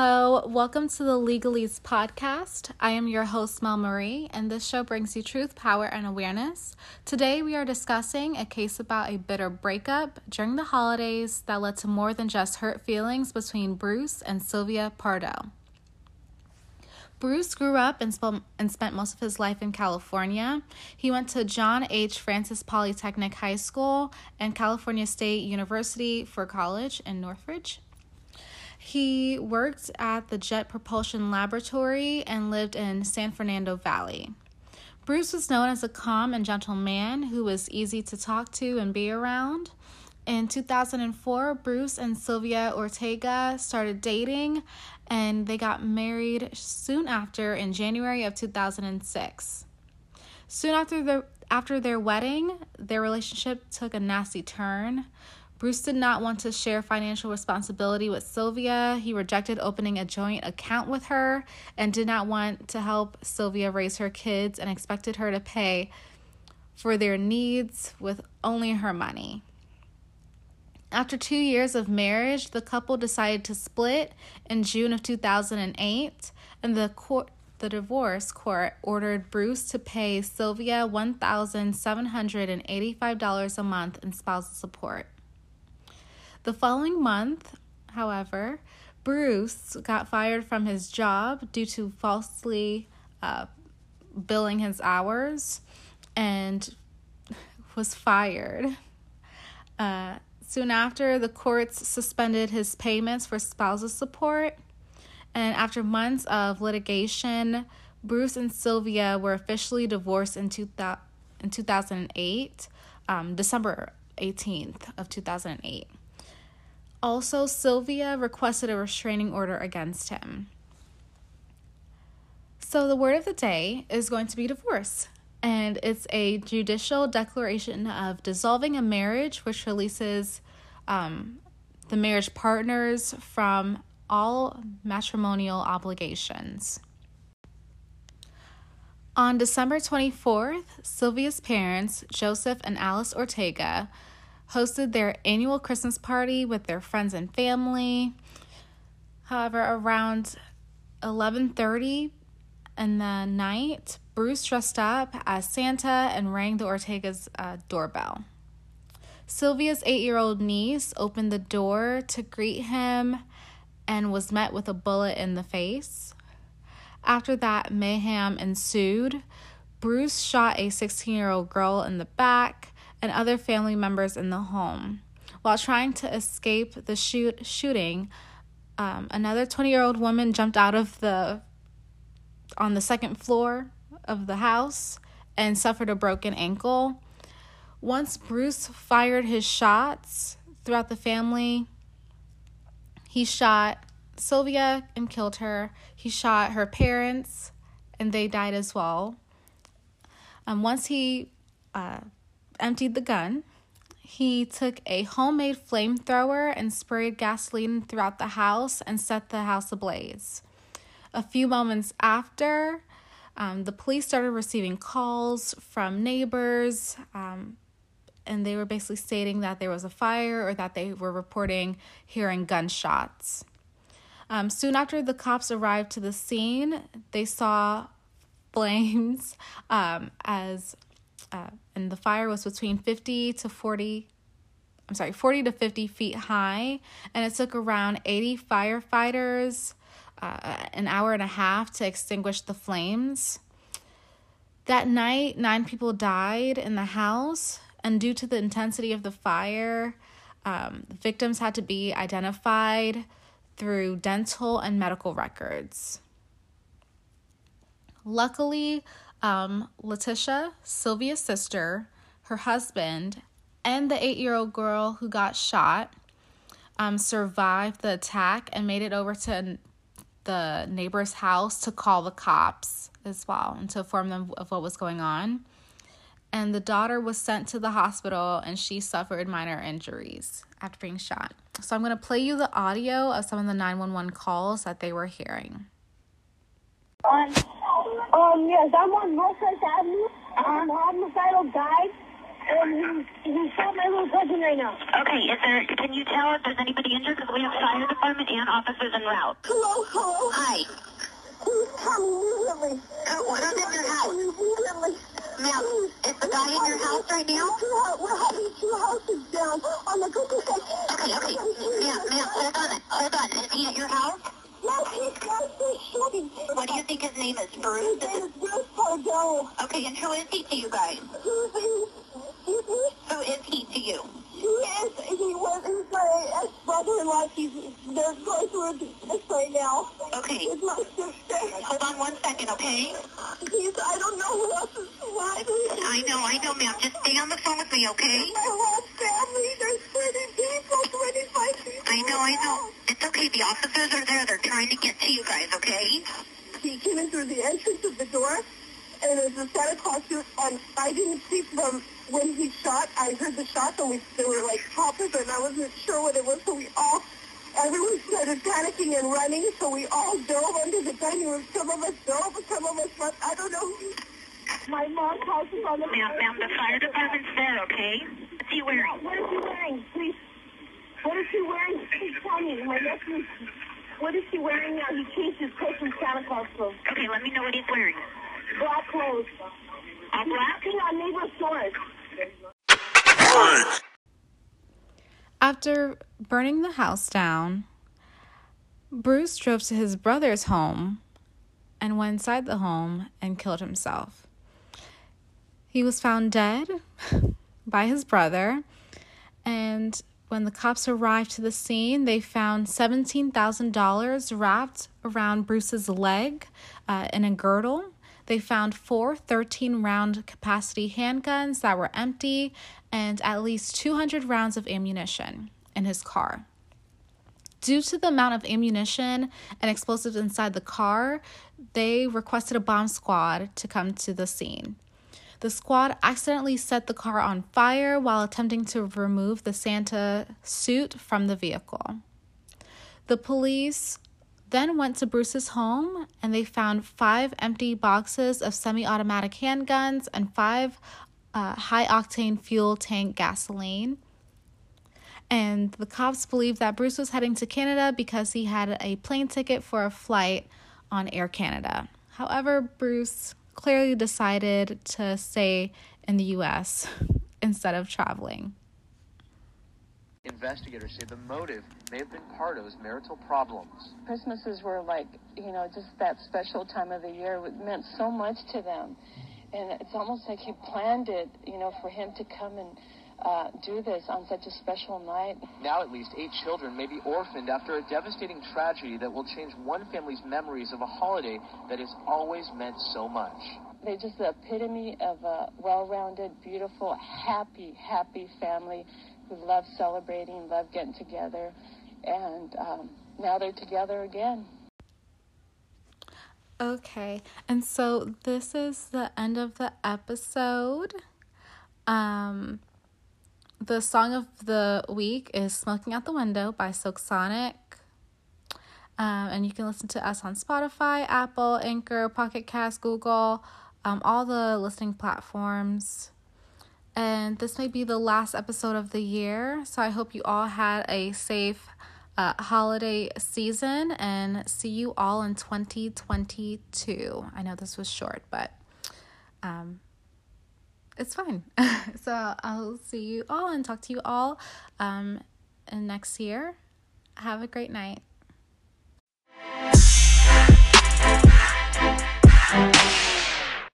Hello, welcome to the Legalese podcast. I am your host, Mel Marie, and this show brings you truth, power, and awareness. Today, we are discussing a case about a bitter breakup during the holidays that led to more than just hurt feelings between Bruce and Sylvia Pardo. Bruce grew up and, sp- and spent most of his life in California. He went to John H. Francis Polytechnic High School and California State University for college in Northridge. He worked at the Jet Propulsion Laboratory and lived in San Fernando Valley. Bruce was known as a calm and gentle man who was easy to talk to and be around. In 2004, Bruce and Sylvia Ortega started dating and they got married soon after in January of 2006. Soon after their after their wedding, their relationship took a nasty turn. Bruce did not want to share financial responsibility with Sylvia. He rejected opening a joint account with her and did not want to help Sylvia raise her kids and expected her to pay for their needs with only her money. After two years of marriage, the couple decided to split in June of 2008, and the court the divorce court ordered Bruce to pay Sylvia $1,785 a month in spousal support. The following month, however, Bruce got fired from his job due to falsely uh, billing his hours and was fired. Uh, soon after, the courts suspended his payments for spousal support. And after months of litigation, Bruce and Sylvia were officially divorced in, two th- in 2008, um, December 18th of 2008. Also, Sylvia requested a restraining order against him. So, the word of the day is going to be divorce, and it's a judicial declaration of dissolving a marriage, which releases um, the marriage partners from all matrimonial obligations. On December 24th, Sylvia's parents, Joseph and Alice Ortega, hosted their annual Christmas party with their friends and family. However, around 11:30 in the night, Bruce dressed up as Santa and rang the Ortega's uh, doorbell. Sylvia's eight year old niece opened the door to greet him and was met with a bullet in the face. After that, mayhem ensued. Bruce shot a 16 year old girl in the back and other family members in the home. While trying to escape the shoot shooting, um, another 20 year old woman jumped out of the on the second floor of the house and suffered a broken ankle. Once Bruce fired his shots throughout the family, he shot Sylvia and killed her. He shot her parents and they died as well. Um, once he uh, emptied the gun. He took a homemade flamethrower and sprayed gasoline throughout the house and set the house ablaze. A few moments after, um, the police started receiving calls from neighbors, um, and they were basically stating that there was a fire or that they were reporting hearing gunshots. Um, soon after the cops arrived to the scene, they saw flames um, as uh, and the fire was between 50 to 40 I'm sorry, 40 to 50 feet high, and it took around 80 firefighters uh, an hour and a half to extinguish the flames. That night, nine people died in the house, and due to the intensity of the fire, um, the victims had to be identified through dental and medical records. Luckily, um, Letitia, Sylvia's sister, her husband, and the eight year old girl who got shot um, survived the attack and made it over to the neighbor's house to call the cops as well and to inform them of what was going on. And the daughter was sent to the hospital and she suffered minor injuries after being shot. So I'm going to play you the audio of some of the 911 calls that they were hearing. On, um, yes, I'm on Northwest Avenue. I'm a homicidal guy. And he, he shot my little cousin right now. Okay, is there, can you tell if there's anybody injured? Because we have fire department and officers en route. Hello, hello. Hi. Please come immediately. Uh, what is in your house? Immediately. Ma'am, is the guy in your house right now? Two We're having two houses down on the cookie side. Okay, okay. Ma'am, ma'am, hold on, hold on. Is he at your house? Yes, he's got this shooting. What do you think His Bruce? Pardo. Okay, and who is he to you guys? He's, he's, he's, he's Who is he to you? He is, he was, he's my ex-brother-in-law. He's, they're going through this right now. Okay. With my sister. Hold on one second, okay? He's, I don't know who else is surviving. I know, I know, ma'am. Just stay on the phone with me, okay? My whole family, there's 30 people, 25 people. I know, I know. It's okay. The officers are there. They're trying to get to you guys, okay? He came in through the entrance of the door, and there's a Santa Claus suit, and I didn't see from when he shot. I heard the shots, and we, they were like poppers, and I wasn't sure what it was, so we all, everyone started panicking and running, so we all dove under the dining room. Some of us dove, some of us left. I don't know. My mom's house is on the Ma'am, ma'am, the fire department's there, okay? What's he wearing? What is he wearing? Please. What is he wearing? Please tell me. My nephew. What is he wearing now? He changed his clothes from Santa Claus clothes. Okay, let me know what he's wearing. Black clothes. All He's black? knocking on neighbor's doors. After burning the house down, Bruce drove to his brother's home and went inside the home and killed himself. He was found dead by his brother, and when the cops arrived to the scene, they found $17,000 wrapped around Bruce's leg uh, in a girdle. They found four 13 round capacity handguns that were empty and at least 200 rounds of ammunition in his car. Due to the amount of ammunition and explosives inside the car, they requested a bomb squad to come to the scene. The squad accidentally set the car on fire while attempting to remove the Santa suit from the vehicle. The police then went to Bruce's home and they found five empty boxes of semi automatic handguns and five uh, high octane fuel tank gasoline. And the cops believed that Bruce was heading to Canada because he had a plane ticket for a flight on Air Canada. However, Bruce clearly decided to stay in the US instead of traveling. Investigators say the motive may have been Pardo's marital problems. Christmases were like, you know, just that special time of the year. It meant so much to them. And it's almost like he planned it, you know, for him to come and uh, do this on such a special night. Now, at least eight children may be orphaned after a devastating tragedy that will change one family's memories of a holiday that has always meant so much. They're just the epitome of a well-rounded, beautiful, happy, happy family who love celebrating, love getting together, and um, now they're together again. Okay, and so this is the end of the episode. Um, the song of the week is Smoking Out the Window by Silk Sonic. Um, and you can listen to us on Spotify, Apple, Anchor, Pocket Cast, Google, um, all the listening platforms. And this may be the last episode of the year. So I hope you all had a safe uh, holiday season and see you all in 2022. I know this was short, but um, it's fine. so I'll see you all and talk to you all um, next year. Have a great night.